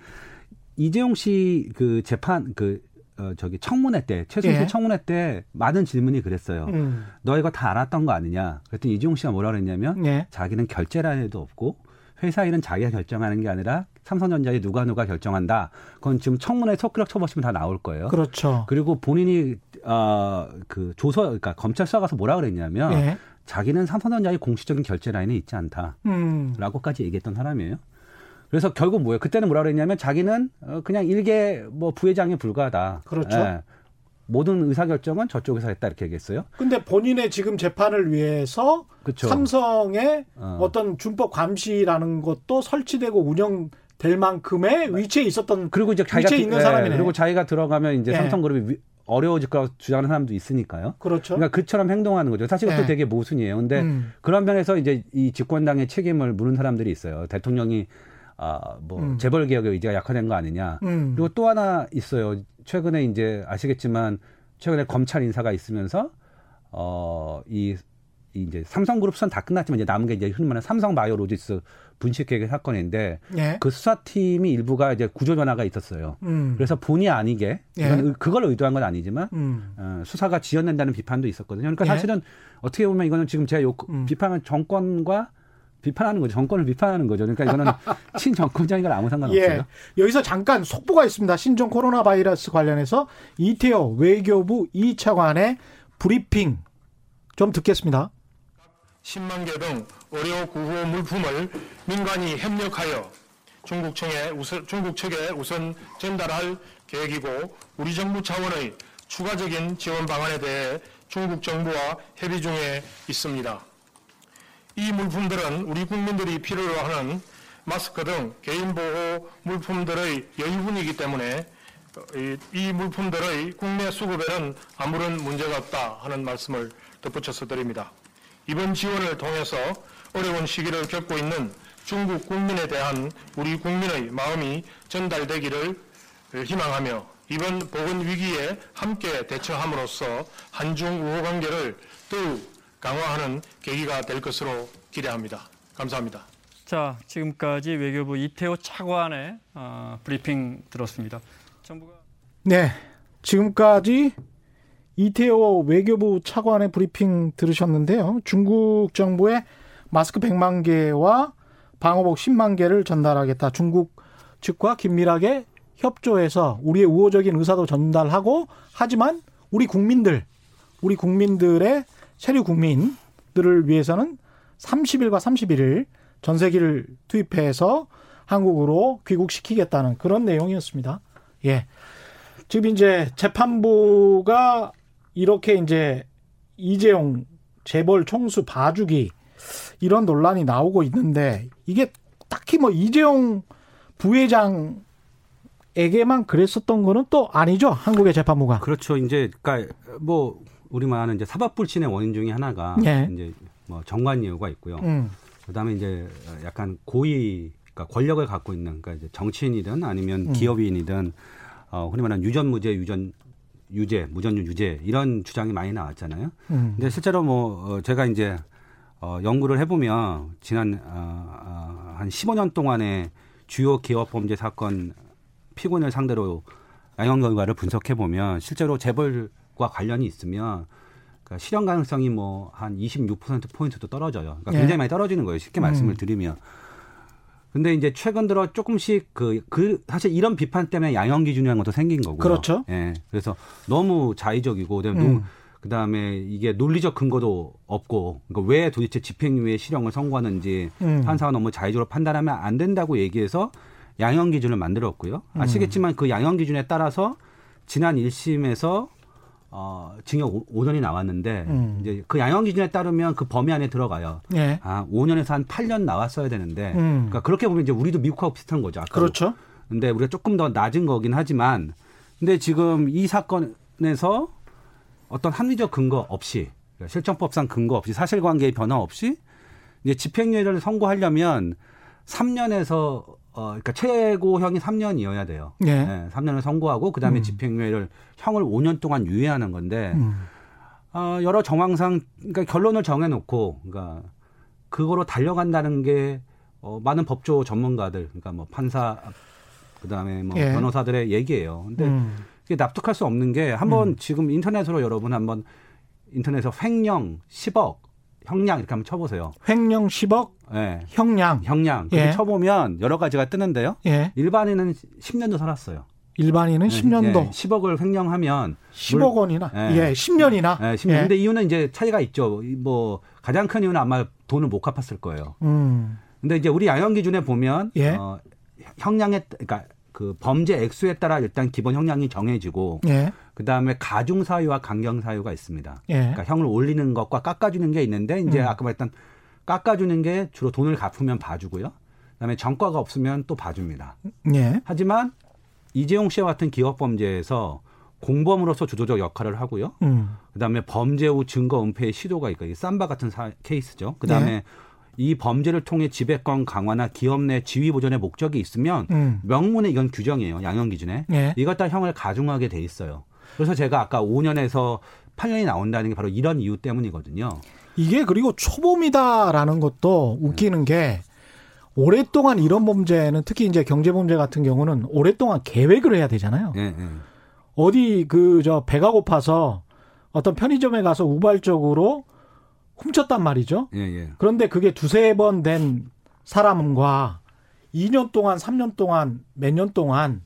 이재용 씨 그 재판, 그, 어, 저기 청문회 때, 최순실 예. 청문회 때 많은 질문이 그랬어요. 음. 너 이거 다 알았던 거 아니냐? 그랬더니 이재용 씨가 뭐라 그랬냐면 예. 자기는 결재라는 애도 없고 회사 일은 자기가 결정하는 게 아니라 삼성전자에 누가 누가 결정한다. 그건 지금 청문회 속기록 쳐보시면 다 나올 거예요. 그렇죠. 그리고 본인이 어그 조서 그러니까 검찰서 가서 뭐라 그랬냐면 예. 자기는 삼성전자의 공식적인 결제 라인에 있지 음. 않다라고까지 얘기했던 사람이에요. 그래서 결국 뭐예요? 그때는 뭐라 그랬냐면 자기는 어, 그냥 일개 뭐 부회장에 불과하다. 그렇죠. 예. 모든 의사 결정은 저쪽에서 했다 이렇게 얘기했어요. 근데 본인의 지금 재판을 위해서 그렇죠. 삼성의 어. 어. 떤 준법 감시라는 것도 설치되고 운영 될 만큼의 위치에 있었던 그리고 이제 자기가 위치에 있는 예, 사람이네. 그리고 자기가 들어가면 이제 예. 삼성그룹이 위- 어려워질 거라고 주장하는 사람도 있으니까요. 그렇죠. 그러니까 그처럼 행동하는 거죠. 사실 그것도 예. 되게 모순이에요. 근데 음. 그런 면에서 이제 이 집권당의 책임을 물은 사람들이 있어요. 대통령이 아뭐 음. 재벌 개혁의 의지가 약화된 거 아니냐. 음. 그리고 또 하나 있어요. 최근에 이제 아시겠지만 최근에 검찰 인사가 있으면서 어이 이 이제 삼성그룹 수사는 다 끝났지만 이제 남은 게 이제 흔히 말하는 삼성바이오로지스 분식회계 사건인데 예. 그 수사팀이 일부가 이제 구조 변화가 있었어요. 음. 그래서 본의 아니게 예. 그걸 의도한 건 아니지만 음. 어, 수사가 지연된다는 비판도 있었거든요. 그러니까 예. 사실은 어떻게 보면 이거는 지금 제가 욕 음. 비판은 정권과 비판하는 거죠. 정권을 비판하는 거죠. 그러니까 이거는 친정권적인 건 아무 상관없어요. 예. 여기서 잠깐 속보가 있습니다. 신종 코로나 바이러스 관련해서 이태호 외교부 2차관의 브리핑 좀 듣겠습니다. 10만 개 등 의료 구호 물품을 민간이 협력하여 중국청에 우선, 중국 측에 우선 전달할 계획이고 우리 정부 차원의 추가적인 지원 방안에 대해 중국 정부와 협의 중에 있습니다. 이 물품들은 우리 국민들이 필요로 하는 마스크 등 개인 보호 물품들의 여유분이기 때문에 이, 이 물품들의 국내 수급에는 아무런 문제가 없다 하는 말씀을 덧붙여서 드립니다. 이번 지원을 통해서 어려운 시기를 겪고 있는 중국 국민에 대한 우리 국민의 마음이 전달되기를 희망하며 이번 보건 위기에 함께 대처함으로써 한중 우호 관계를 더욱 강화하는 계기가 될 것으로 기대합니다. 감사합니다. 자, 지금까지 외교부 이태호 차관의 어, 브리핑 들었습니다. 정부가 네. 지금까지 이태호 외교부 차관의 브리핑 들으셨는데요. 중국 정부의 마스크 100만 개와 방호복 10만 개를 전달하겠다. 중국 측과 긴밀하게 협조해서 우리의 우호적인 의사도 전달하고 하지만 우리 국민들, 우리 국민들의 세류 국민들을 위해서는 30일과 31일 전세기를 투입해서 한국으로 귀국시키겠다는 그런 내용이었습니다. 예. 지금 이제 재판부가 이렇게 이제 이재용 재벌 총수 봐주기 이런 논란이 나오고 있는데 이게 딱히 뭐 이재용 부회장 에게만 그랬었던 거는 또 아니죠 한국의 재판부가 그렇죠. 이제 그러니까 뭐 우리만 아는 이제 사법불신의 원인 중에 하나가 예. 이제 뭐 정관 예우가 있고요. 음, 그다음에 이제 약간 고위 그러니까 권력을 갖고 있는 그러니까 이제 정치인이든 아니면 음. 기업인이든 어 흔히 말하는 유전무죄 유전 유죄 무전유 유죄 이런 주장이 많이 나왔잖아요. 음. 근데 실제로 뭐 어, 제가 이제 어 연구를 해보면 지난 어, 어, 한 15년 동안의 주요 기업 범죄 사건 피고인을 상대로 양형 결과를 분석해 보면 실제로 재벌과 관련이 있으면 그러니까 실현 가능성이 뭐 한 26% 포인트도 떨어져요. 그러니까 예. 굉장히 많이 떨어지는 거예요. 쉽게 음. 말씀을 드리면. 근데 이제 최근 들어 조금씩 그, 그, 사실 이런 비판 때문에 양형 기준이라는 것도 생긴 거고요. 그렇죠. 예. 그래서 너무 자의적이고, 그다음에, 음. 노- 그다음에 이게 논리적 근거도 없고, 그러니까 왜 도대체 집행유예 실형을 선고하는지 음. 판사가 너무 자의적으로 판단하면 안 된다고 얘기해서 양형 기준을 만들었고요. 음. 아시겠지만 그 양형 기준에 따라서 지난 1심에서 어, 징역 5 년이 나왔는데 음. 이제 그 양형 기준에 따르면 그 범위 안에 들어가요. 예. 아, 5년에서 한 8년 나왔어야 되는데. 음. 그러니까 그렇게 보면 이제 우리도 미국하고 비슷한 거죠. 아까도. 그렇죠. 근데 우리가 조금 더 낮은 거긴 하지만 근데 지금 이 사건에서 어떤 합리적 근거 없이 그러니까 실정법상 근거 없이 사실관계의 변화 없이 이제 집행유예를 선고하려면 3년에서 어 그러니까 최고형이 3년이어야 돼요. 예. 네, 3년을 선고하고 그다음에 음. 집행유예를 형을 5년 동안 유예하는 건데 음. 어, 여러 정황상 그러니까 결론을 정해놓고 그러니까 그거로 달려간다는 게 어, 많은 법조 전문가들 그러니까 뭐 판사 그다음에 뭐 예. 변호사들의 얘기예요. 근데 음. 이게 납득할 수 없는 게 한번 지금 인터넷으로 여러분 한번 인터넷에서 횡령 10억 형량 이렇게 한번 쳐보세요. 횡령 10억, 예. 형량. 형량 예. 쳐보면 여러 가지가 뜨는데요. 예. 일반인은 10년도 살았어요. 일반인은 10년도. 예, 10억을 횡령하면 10억 원이나. 예. 예. 10년이나. 예, 10년. 근데 이유는 이제 차이가 있죠. 이뭐 가장 큰 이유는 아마 돈을 못 갚았을 거예요. 음. 근데 이제 우리 양형 기준에 보면 예. 어, 형량에 그러니까 그 범죄 액수에 따라 일단 기본 형량이 정해지고 예. 그 다음에 가중 사유와 강경 사유가 있습니다. 예. 그러니까 형을 올리는 것과 깎아주는 게 있는데 이제 음. 아까 말했던 깎아주는 게 주로 돈을 갚으면 봐주고요. 그다음에 전과가 없으면 또 봐줍니다. 예. 하지만 이재용 씨와 같은 기업 범죄에서 공범으로서 주도적 역할을 하고요. 음. 그다음에 범죄 후 증거 은폐의 시도가 있고 이게 삼바 같은 사, 케이스죠. 그다음에 네. 이 범죄를 통해 지배권 강화나 기업 내 지위 보존의 목적이 있으면 음. 명문의 이건 규정이에요. 양형 기준에. 예. 이것 다 형을 가중하게 돼 있어요. 그래서 제가 아까 5년에서 8년이 나온다는 게 바로 이런 이유 때문이거든요. 이게 그리고 초범이다라는 것도 웃기는 게 오랫동안 이런 범죄는 특히 이제 경제 범죄 같은 경우는 오랫동안 계획을 해야 되잖아요. 예, 예. 어디 그 저 배가 고파서 어떤 편의점에 가서 우발적으로 훔쳤단 말이죠. 예, 예. 그런데 그게 두세 번 된 사람과 2년 동안, 3년 동안, 몇 년 동안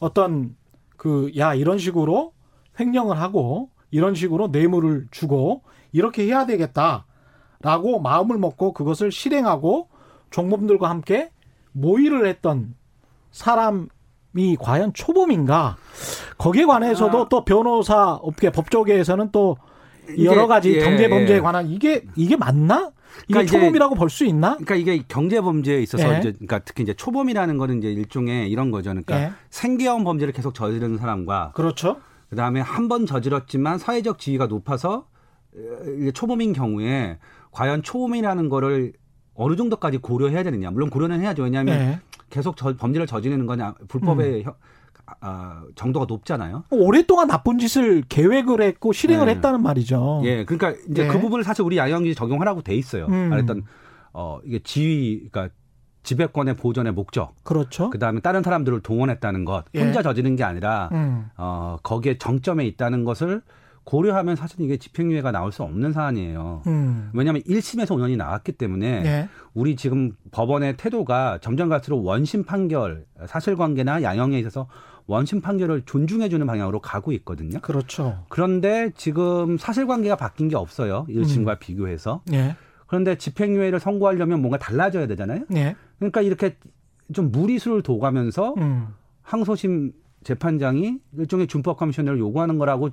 어떤 그, 야, 이런 식으로 횡령을 하고 이런 식으로 뇌물을 주고 이렇게 해야 되겠다라고 마음을 먹고 그것을 실행하고 종범들과 함께 모의를 했던 사람이 과연 초범인가? 거기에 관해서도 아. 또 변호사 업계 법조계에서는 또 여러 가지 예, 경제 범죄에 예. 관한 이게 이게 맞나? 이게 그러니까 초범이라고 볼 수 있나? 그러니까 이게 경제 범죄에 있어서 예. 이제 그러니까 특히 이제 초범이라는 거는 이제 일종의 이런 거죠. 그러니까 예. 생계형 범죄를 계속 저지르는 사람과 그렇죠. 그다음에 한 번 저질렀지만 사회적 지위가 높아서 초범인 경우에 과연 초범이라는 거를 어느 정도까지 고려해야 되느냐. 물론 고려는 해야죠. 왜냐하면 예. 계속 저, 범죄를 저지르는 거냐 불법의 형- 아, 정도가 높잖아요. 오랫동안 나쁜 짓을 계획을 했고 실행을 네. 했다는 말이죠. 예, 그러니까 이제 예. 그 부분을 사실 우리 양형이 적용하라고 돼 있어요. 음. 말했던 어 이게 지위, 그러니까 지배권의 보존의 목적, 그렇죠. 그 다음에 다른 사람들을 동원했다는 것, 예. 혼자 저지른 게 아니라 음. 어 거기에 정점에 있다는 것을 고려하면 사실 이게 집행유예가 나올 수 없는 사안이에요. 음. 왜냐하면 1심에서 5년이 나왔기 때문에 예. 우리 지금 법원의 태도가 점점 갈수록 원심 판결, 사실관계나 양형에 있어서 원심 판결을 존중해주는 방향으로 가고 있거든요. 그렇죠. 그런데 지금 사실관계가 바뀐 게 없어요. 1심과 비교해서. 예. 그런데 집행유예를 선고하려면 뭔가 달라져야 되잖아요. 예. 그러니까 이렇게 좀 무리수를 둬가면서 음. 항소심 재판장이 일종의 준법 커미션을 요구하는 거라고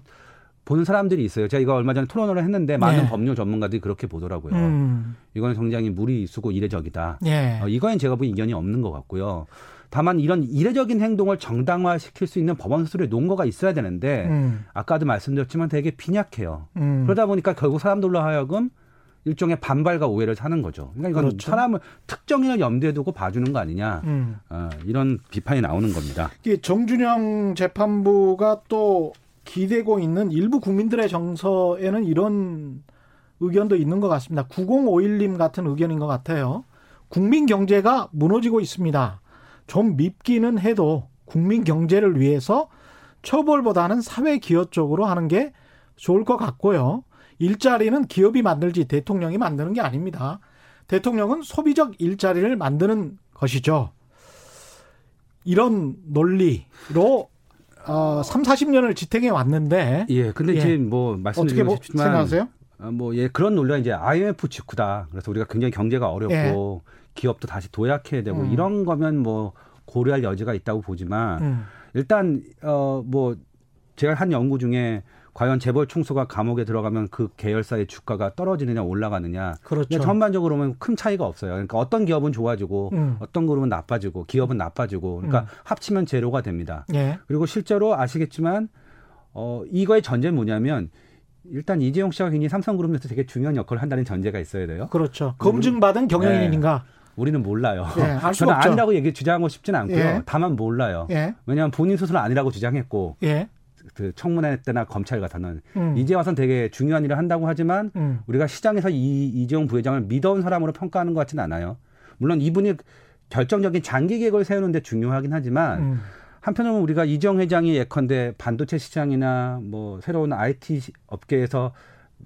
보는 사람들이 있어요. 제가 이거 얼마 전에 토론을 했는데 많은 네. 법률 전문가들이 그렇게 보더라고요. 음. 이거는 굉장히 무리수고 이례적이다. 예. 어, 이거엔 제가 보기엔 이견이 없는 것 같고요. 다만 이런 이례적인 행동을 정당화시킬 수 있는 법원 스스로의 논거가 있어야 되는데 음. 아까도 말씀드렸지만 되게 빈약해요. 음. 그러다 보니까 결국 사람들로 하여금 일종의 반발과 오해를 사는 거죠. 그러니까 이건 그렇죠. 사람을 특정인을 염두에 두고 봐주는 거 아니냐. 음. 어, 이런 비판이 나오는 겁니다. 이게 정준영 재판부가 또 기대고 있는 일부 국민들의 정서에는 이런 의견도 있는 것 같습니다. 9051님 같은 의견인 것 같아요. 국민 경제가 무너지고 있습니다. 좀 밉기는 해도 국민 경제를 위해서 처벌보다는 사회 기여 쪽으로 하는 게 좋을 것 같고요. 일자리는 기업이 만들지 대통령이 만드는 게 아닙니다. 대통령은 소비적 일자리를 만드는 것이죠. 이런 논리로 어, 3, 40년을 지탱해 왔는데 예, 근데 예. 이제 뭐 말씀드리고 뭐 싶지만 생각하세요? 어, 뭐 예, 그런 논리가 이제 IMF 직후다. 그래서 우리가 굉장히 경제가 어렵고 기업도 다시 도약해야 되고 음. 이런 거면 뭐 고려할 여지가 있다고 보지만 음, 일단 어 뭐 제가 한 연구 중에 과연 재벌 총수가 감옥에 들어가면 그 계열사의 주가가 떨어지느냐 올라가느냐. 그렇죠. 전반적으로 보면 큰 차이가 없어요. 그러니까 어떤 기업은 좋아지고 음. 어떤 그룹은 나빠지고 기업은 나빠지고 그러니까 음. 합치면 제로가 됩니다. 예. 그리고 실제로 아시겠지만 어 이거의 전제는 뭐냐면 일단 이재용 씨가 굉장히 삼성그룹에서 되게 중요한 역할을 한다는 전제가 있어야 돼요. 그렇죠. 검증받은 경영인인가? 우리는 몰라요. 예, 저는 없죠. 아니라고 얘기 주장하고 싶지는 않고요. 예. 다만 몰라요. 예. 왜냐하면 본인 스스로 아니라고 주장했고 예. 그 청문회 때나 검찰 가서는 음. 이제 와서는 되게 중요한 일을 한다고 하지만 음. 우리가 시장에서 이 이재용 부회장을 믿어온 사람으로 평가하는 것 같지는 않아요. 물론 이분이 결정적인 장기 계획을 세우는데 중요하긴 하지만 음. 한편으로는 우리가 이정 회장이 예컨대 반도체 시장이나 뭐 새로운 IT 시- 업계에서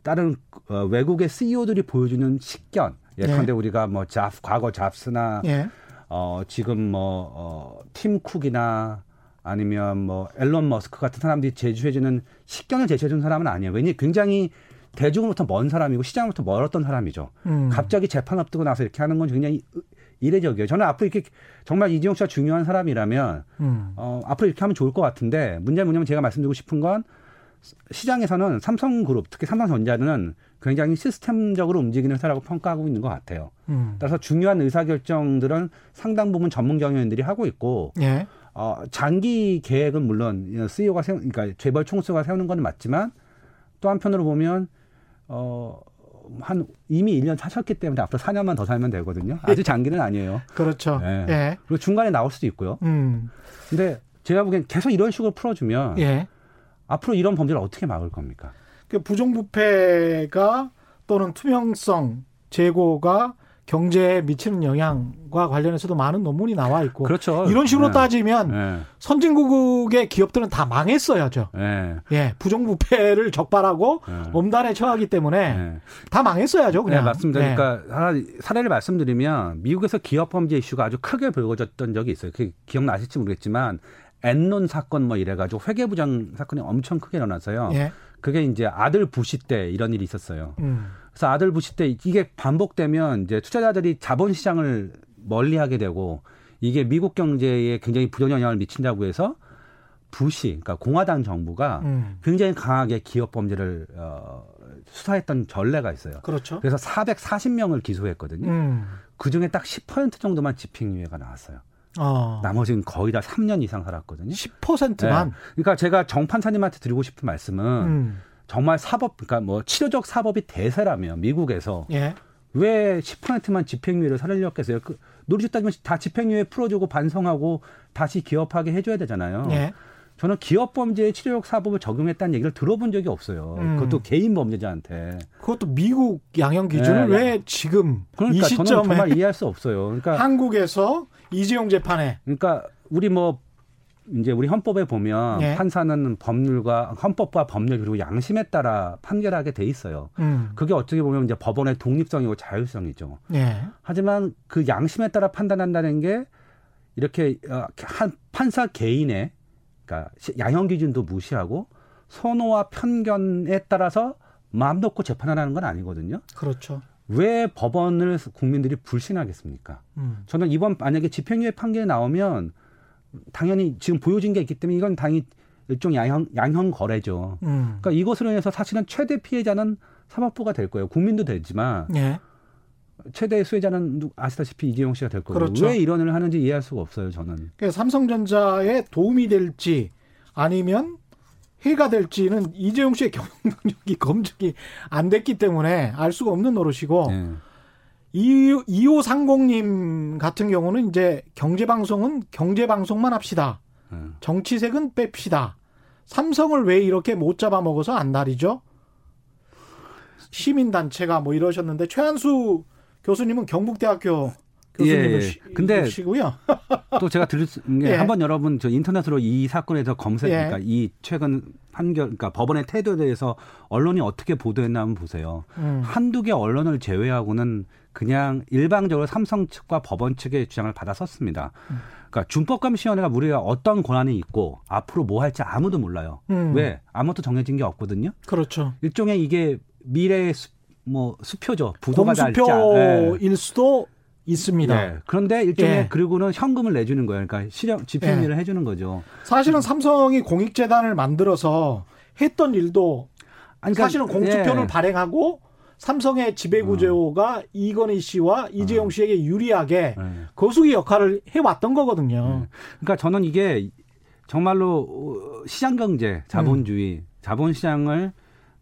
다른 어, 외국의 CEO들이 보여주는 식견 예컨대 우리가 뭐 잡, 과거 잡스나 예. 어, 지금 뭐, 어, 팀 쿡이나 아니면 뭐, 앨런 머스크 같은 사람들이 제시해주는 식견을 제시해주는 사람은 아니에요. 왜냐 굉장히 대중으로부터 먼 사람이고 시장으로부터 멀었던 사람이죠. 음. 갑자기 재판 앞두고 나서 이렇게 하는 건 굉장히 이례적이에요. 저는 앞으로 이렇게 정말 이재용 씨가 중요한 사람이라면 음. 어, 앞으로 이렇게 하면 좋을 것 같은데 문제는 뭐냐면 제가 말씀드리고 싶은 건 시장에서는 삼성그룹 특히 삼성전자는 굉장히 시스템적으로 움직이는 회사라고 평가하고 있는 것 같아요. 음. 따라서 중요한 의사결정들은 상당 부분 전문 경영인들이 하고 있고 예. 어, 장기 계획은 물론 CEO가 세우, 그러니까 재벌 총수가 세우는 건 맞지만 또 한편으로 보면 어, 한 이미 1년 사셨기 때문에 앞으로 4년만 더 살면 되거든요. 아주 장기는 아니에요. 그렇죠. 네. 예. 그리고 중간에 나올 수도 있고요. 음. 근데 제가 보기엔 계속 이런 식으로 풀어주면 예. 앞으로 이런 범죄를 어떻게 막을 겁니까? 그 부정부패가 또는 투명성 제고가 경제에 미치는 영향과 관련해서도 많은 논문이 나와 있고 그렇죠. 이런 식으로 네. 따지면 네. 선진국의 기업들은 다 망했어야죠. 네. 예, 부정부패를 적발하고 네. 엄단에 처하기 때문에 네. 다 망했어야죠, 그냥. 네, 맞습니다. 예. 그러니까 하나 사례를 말씀드리면 미국에서 기업 범죄 이슈가 아주 크게 불거졌던 적이 있어요. 그 기억나실지 모르겠지만 엔론 사건 뭐 이래가지고 회계부장 사건이 엄청 크게 일어나서요. 예. 그게 이제 아들 부시 때 이런 일이 있었어요. 음. 그래서 아들 부시 때 이게 반복되면 이제 투자자들이 자본 시장을 멀리 하게 되고 이게 미국 경제에 굉장히 부정 영향을 미친다고 해서 부시, 그러니까 공화당 정부가 음. 굉장히 강하게 기업 범죄를 어, 수사했던 전례가 있어요. 그렇죠. 그래서 440명을 기소했거든요. 음. 그 중에 딱 10% 정도만 집행유예가 나왔어요. 어. 나머지는 거의 다 3년 이상 살았거든요. 10%만. 네. 그러니까 제가 정 판사님한테 드리고 싶은 말씀은 음. 정말 사법, 그러니까 뭐 치료적 사법이 대세라면 미국에서 예. 왜 10%만 집행유예를 살려겠어요? 그 노리셨 따지면 다 집행유예 풀어주고 반성하고 다시 기업하게 해줘야 되잖아요. 예. 저는 기업 범죄에 치료력 사법을 적용했다는 얘기를 들어본 적이 없어요. 음. 그것도 개인 범죄자한테. 그것도 미국 양형 기준을 네, 왜 지금 그러니까 이 저는 시점에 정말 이해할 수 없어요. 그러니까 한국에서 이재용 재판에 그러니까 우리 뭐 이제 우리 헌법에 보면 예. 판사는 법률과 헌법과 법률 그리고 양심에 따라 판결하게 돼 있어요. 음. 그게 어떻게 보면 이제 법원의 독립성이고 자율성이죠. 예. 하지만 그 양심에 따라 판단한다는 게 이렇게 어, 한 판사 개인의 그러니까 시- 양형 기준도 무시하고 선호와 편견에 따라서 마음 놓고 재판하라는 건 아니거든요. 그렇죠. 왜 법원을 국민들이 불신하겠습니까? 음. 저는 이번 만약에 집행유예 판결이 나오면 당연히 지금 보여진 게 있기 때문에 이건 당연히 일종 양형 양형 거래죠. 음. 그러니까 이것으로 인해서 사실은 최대 피해자는 사법부가 될 거예요. 국민도 되지만 예. 최대 수혜자는 누- 아시다시피 이재용 씨가 될 거고 그렇죠. 왜 이런 일을 하는지 이해할 수가 없어요. 저는. 그러니까 삼성전자에 도움이 될지 아니면 해가 될지는 이재용 씨의 경영 능력이 검증이 안 됐기 때문에 알 수가 없는 노릇이고 예. 이 2530님 같은 경우는 이제 경제방송은 경제방송만 합시다. 예. 정치색은 뺍시다. 삼성을 왜 이렇게 못 잡아먹어서 안달이죠? 시민단체가 뭐 이러셨는데 최한수 교수님은 경북대학교 예, 예. 근데 교수님이시고요. 또 제가 들을 수, 게 예. 한번 여러분 저 인터넷으로 이 사건에서 검색, 예. 그러니까 이 최근 판결, 그러니까 법원의 태도에 대해서 언론이 어떻게 보도했나 한번 보세요. 음. 한두 개 언론을 제외하고는 그냥 일방적으로 삼성 측과 법원 측의 주장을 받아 섰습니다. 그러니까 준법감시원회가 우리가 어떤 권한이 있고 앞으로 뭐 할지 아무도 몰라요. 음. 왜? 아무것도 정해진 게 없거든요. 그렇죠. 일종의 이게 미래의 수, 뭐 수표죠. 부도가 날지. 예. 공수표일 수도 있습니다. 예. 그런데 일종의 예. 그리고는 현금을 내주는 거예요. 그러니까 실형 집행유예를 해주는 거죠. 사실은 삼성이 공익재단을 만들어서 했던 일도 아니, 그러니까, 사실은 공수표를 예. 발행하고 삼성의 지배구조가 이건희 씨와 이재용 씨에게 유리하게 예. 거수기 역할을 해왔던 거거든요. 그러니까 저는 이게 정말로 어, 시장 경제, 자본주의, 자본시장을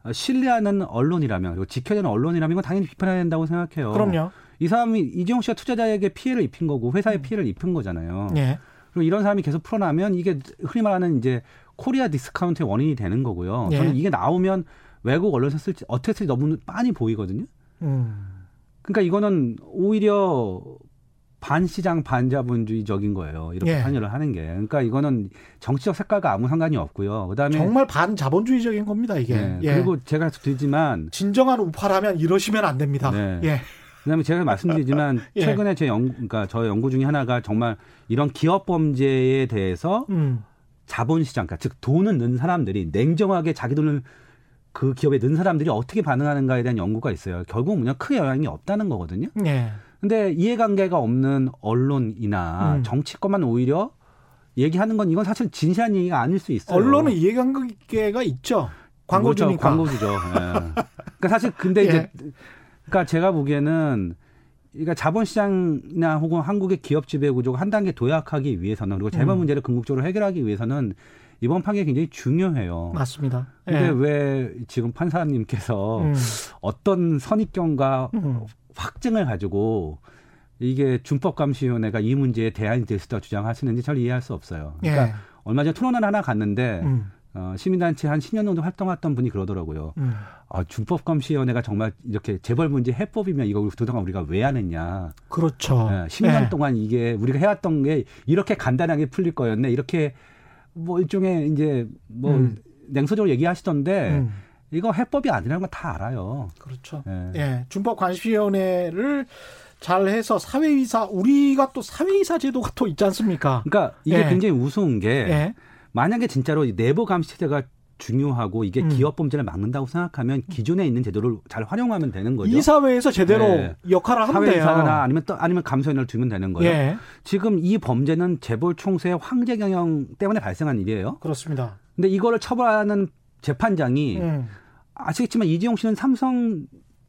어, 신뢰하는 언론이라면 그리고 지켜야 되는 언론이라면 이건 당연히 비판해야 된다고 생각해요. 그럼요. 이 사람이 이재용 씨가 투자자에게 피해를 입힌 거고 회사에 피해를 입힌 거잖아요. 예. 그리고 이런 사람이 계속 풀려나면 이게 흔히 말하는 이제 Korea discount의 원인이 되는 거고요. 예. 저는 이게 나오면 외국 언론에서 쓸지 어떻게 쓸지 너무 빤히 보이거든요. 음. 그러니까 이거는 오히려 반시장 반자본주의적인 거예요. 이렇게 예. 판결을 하는 게. 그러니까 이거는 정치적 색깔과 아무 상관이 없고요. 그다음에 정말 반자본주의적인 겁니다, 이게. 네, 예. 그리고 제가 계속 드리지만 진정한 우파라면 이러시면 안 됩니다. 네. 예. 그다음에 제가 말씀드리지만 예. 최근에 제 연구 그러니까 저 연구 중에 하나가 정말 이런 기업 범죄에 대해서 음. 자본시장, 그러니까 즉 돈을 넣은 사람들이 냉정하게 자기 돈을 그 기업에 넣은 사람들이 어떻게 반응하는가에 대한 연구가 있어요. 결국 그냥 크게 영향이 없다는 거거든요. 예. 근데 이해관계가 없는 언론이나 음. 정치권만 오히려 얘기하는 건 이건 사실 진실한 얘기가 아닐 수 있어요. 언론은 이해관계가 있죠. 그렇죠. 광고주니까. 광고주죠. 예. 그러니까 사실 근데 예. 이제 그러니까 제가 보기에는 그러니까 자본시장이나 혹은 한국의 기업 지배 구조가 한 단계 도약하기 위해서는 그리고 재벌 음. 문제를 궁극적으로 해결하기 위해서는 이번 판결이 굉장히 중요해요. 맞습니다. 근데 예. 왜 지금 판사님께서 음. 어떤 선입견과 음. 확증을 가지고 이게 준법감시위원회가 이 문제에 대안이 될수 있다고 주장하시는지 잘 이해할 수 없어요. 그러니까 예. 얼마 전에 토론을 하나 갔는데 음. 어, 시민단체 한 10년 정도 활동했던 분이 그러더라고요. 음. 아, 준법감시위원회가 정말 이렇게 재벌 문제 해법이면 이거 그동안 우리가 왜 안 했냐. 그렇죠. 예, 10년 예. 동안 이게 우리가 해왔던 게 이렇게 간단하게 풀릴 거였네. 이렇게 뭐 일종의 이제 뭐 음. 냉소적으로 얘기하시던데 음. 이거 해법이 아니라는 건 다 알아요. 그렇죠. 예. 예. 준법관시위원회를 잘 해서 사회이사 우리가 또 사회이사 제도가 또 있지 않습니까? 그러니까 이게 예. 굉장히 우스운 게 예. 만약에 진짜로 이 내부 감시 체제가 중요하고 이게 음. 기업 범죄를 막는다고 생각하면 기존에 있는 제도를 잘 활용하면 되는 거죠. 이 사회에서 제대로 예. 역할을 하면 돼요. 사회이사나 아니면 또 아니면 감사위원회를 두면 되는 거예요. 예. 지금 이 범죄는 재벌 총수의 황제 경영 때문에 발생한 일이에요. 그렇습니다. 근데 이거를 처벌하는 재판장이 음. 아시겠지만 이재용 씨는 삼성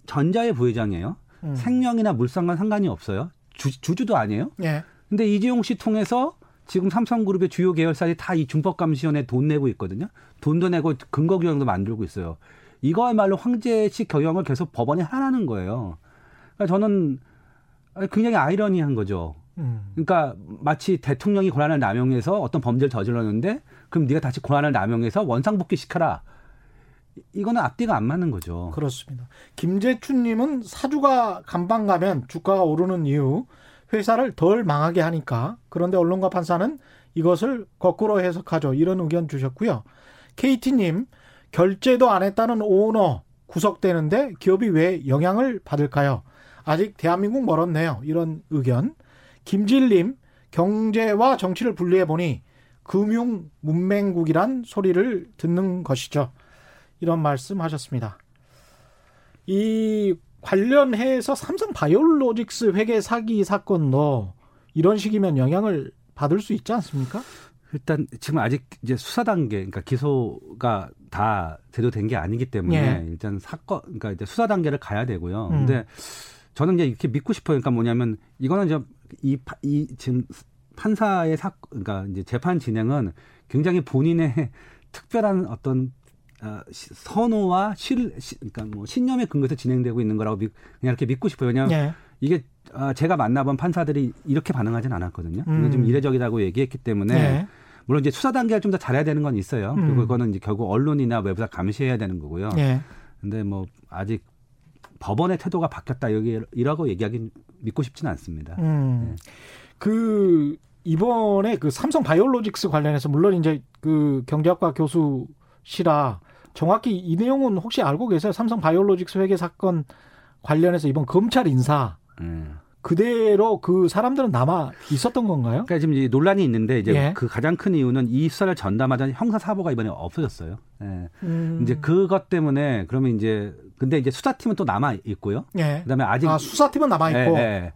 전자의 부회장이에요. 음. 생명이나 물상과 상관이 없어요. 주, 주주도 아니에요. 예. 근데 이재용 씨 통해서 지금 삼성그룹의 주요 계열사들이 다 이 준법감시원에 돈 내고 있거든요. 돈도 내고 근거 규정도 만들고 있어요. 이거야말로 황제식 경영을 계속 법원이 하라는 거예요. 그러니까 저는 굉장히 아이러니한 거죠. 음. 그러니까 마치 대통령이 권한을 남용해서 어떤 범죄를 저질렀는데 그럼 네가 다시 권한을 남용해서 원상복귀 시켜라. 이거는 앞뒤가 안 맞는 거죠. 그렇습니다. 김재춘님은 사주가 간방 가면 주가가 오르는 이유 회사를 덜 망하게 하니까 그런데 언론과 판사는 이것을 거꾸로 해석하죠. 이런 의견 주셨고요. KT님 결제도 안 했다는 오너 구속되는데 기업이 왜 영향을 받을까요? 아직 대한민국 멀었네요. 이런 의견. 김질님 경제와 정치를 분리해 보니 금융 문맹국이란 소리를 듣는 것이죠. 이런 말씀 하셨습니다. 이 관련해서 삼성 바이오로직스 회계 사기 사건도 이런 식이면 영향을 받을 수 있지 않습니까? 일단 지금 아직 이제 수사 단계, 그러니까 기소가 다 제대로 된 게 아니기 때문에 예. 일단 사건, 그러니까 이제 수사 단계를 가야 되고요. 음. 근데 저는 이제 이렇게 믿고 싶어요. 그러니까 뭐냐면 이거는 이제 이, 파- 이 지금 판사의 사, 그러니까 이제 재판 진행은 굉장히 본인의 특별한 어떤 어, 시- 선호와 실, 시, 그러니까 뭐 신념에 근거해서 진행되고 있는 거라고 믿, 그냥 이렇게 믿고 싶어요. 왜냐하면 예. 이게 아, 제가 만나본 판사들이 이렇게 반응하진 않았거든요. 음. 이건 좀 이례적이라고 얘기했기 때문에 예. 물론 이제 수사 단계를 좀 더 잘해야 되는 건 있어요. 음. 그리고 그거는 이제 결국 언론이나 외부가 감시해야 되는 거고요. 예. 근데 뭐 아직 법원의 태도가 바뀌었다 여기 이라고 얘기하기 믿고 싶지는 않습니다. 음. 그 이번에 그 삼성 바이오로직스 관련해서 물론 이제 그 경제학과 교수시라 정확히 이 내용은 혹시 알고 계세요? 삼성 바이오로직스 회계 사건 관련해서 이번 검찰 인사 예. 그대로 그 사람들은 남아 있었던 건가요? 그러니까 지금 이제 논란이 있는데 이제 예. 그 가장 큰 이유는 이 수사를 전담하던 형사 사보가 이번에 없어졌어요. 예. 음. 이제 그것 때문에 그러면 이제 근데 이제 수사팀은 또 남아 있고요. 예. 그다음에 아직 아 수사팀은 남아 있고 예, 예.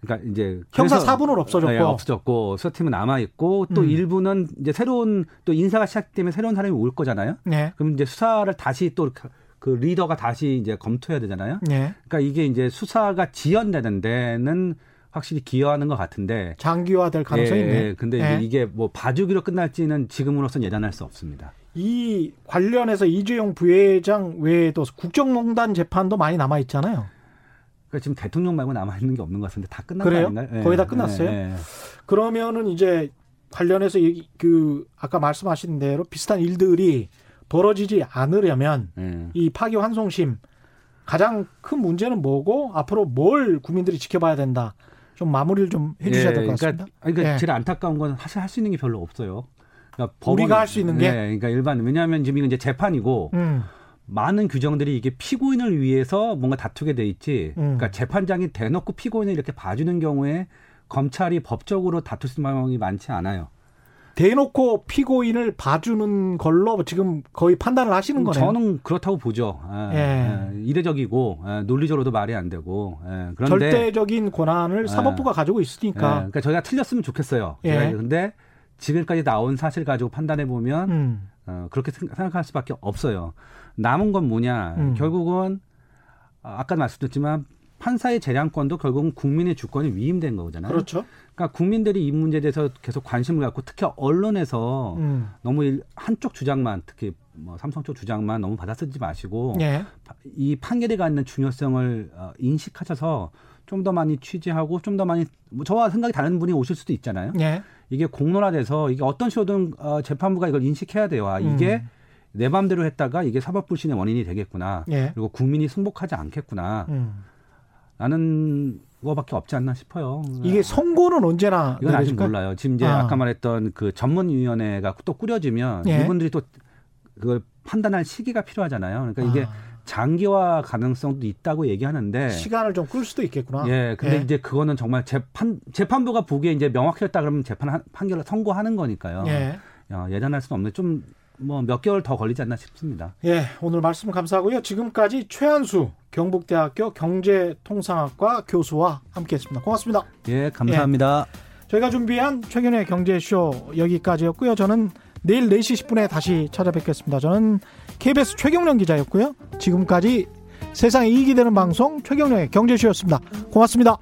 그러니까 이제 형사 사부는 없어졌고. 예, 없어졌고 수사 팀은 남아 있고 또 음. 일부는 이제 새로운 또 인사가 시작되면 새로운 사람이 올 거잖아요. 예. 그럼 이제 수사를 다시 또 그 리더가 다시 이제 검토해야 되잖아요. 예. 그러니까 이게 이제 수사가 지연되는 데는 확실히 기여하는 것 같은데. 장기화될 가능성이 예, 있네. 예. 근데 예. 이게 뭐 봐주기로 끝날지는 지금으로선 예단할 수 없습니다. 이 관련해서 이재용 부회장 외에도 국정농단 재판도 많이 남아 있잖아요. 그러니까 지금 대통령 말고 남아 있는 게 없는 것 같은데 다 끝난 그래요? 거 아닌가요? 예, 거의 다 끝났어요? 예, 예. 그러면은 이제 관련해서 이- 그 아까 말씀하신 대로 비슷한 일들이 벌어지지 않으려면 예. 이 파기 환송심 가장 큰 문제는 뭐고 앞으로 뭘 국민들이 지켜봐야 된다. 좀 마무리를 좀 해주셔야 될것 같습니다. 그러니까, 그러니까 예. 제일 안타까운 건 사실 할 수 있는 게 별로 없어요. 그러니까 우리가 할 수 있는 게? 네, 그러니까 일반 왜냐하면 지금 이건 이제 재판이고 음, 많은 규정들이 이게 피고인을 위해서 뭔가 다투게 돼 있지. 음. 그러니까 재판장이 대놓고 피고인을 이렇게 봐주는 경우에 검찰이 법적으로 다툴 상황이 많지 않아요. 대놓고 피고인을 봐주는 걸로 지금 거의 판단을 하시는 거네요. 저는 그렇다고 보죠. 예, 예. 예, 이례적이고 예, 논리적으로도 말이 안 되고. 예, 그런데 절대적인 권한을 사법부가 가지고 예, 있으니까. 그러니까 저희가 틀렸으면 좋겠어요. 예. 근데 지금까지 나온 사실 가지고 판단해 보면 음, 어, 그렇게 생- 생각할 수밖에 없어요. 남은 건 뭐냐? 음. 결국은 아, 아까 말씀드렸지만 판사의 재량권도 결국은 국민의 주권이 위임된 거잖아요. 그렇죠. 그러니까 국민들이 이 문제에 대해서 계속 관심을 갖고 특히 언론에서 음, 너무 일- 한쪽 주장만 특히 뭐 삼성 쪽 주장만 너무 받아쓰지 마시고 예. 이 판결이 갖는 중요성을 어, 인식하셔서 좀 더 많이 취재하고 좀 더 많이 뭐 저와 생각이 다른 분이 오실 수도 있잖아요. 예. 이게 공론화돼서 이게 어떤 식으로든 어, 재판부가 이걸 인식해야 돼요. 아, 이게 음. 내 마음대로 했다가 이게 사법 불신의 원인이 되겠구나. 예. 그리고 국민이 승복하지 않겠구나. 음. 라는 거밖에 없지 않나 싶어요. 이게 선고는 언제나 이건 아직? 몰라요. 지금 이제 아. 아. 까 말했던 그 전문위원회가 또 꾸려지면 예. 이분들이 또 그걸 판단할 시기가 필요하잖아요. 그러니까 이게 아, 장기화 가능성도 있다고 얘기하는데 시간을 좀 끌 수도 있겠구나. 예, 근데 예. 이제 그거는 정말 재판 재판부가 보기에 이제 명확했다 그러면 재판 한- 판결을 선고하는 거니까요. 예. 야, 예단할 수는 없는데 좀 뭐 몇 개월 더 걸리지 않나 싶습니다. 예, 오늘 말씀 감사하고요. 지금까지 최한수 경북대학교 경제통상학과 교수와 함께했습니다. 고맙습니다. 예, 감사합니다. 저희가 준비한 최근의 경제쇼 여기까지였고요. 저는 내일 4시 10분에 다시 찾아뵙겠습니다. 저는 KBS 최경령 기자였고요. 지금까지 세상에 이익이 되는 방송 최경령의 경제쇼였습니다. 고맙습니다.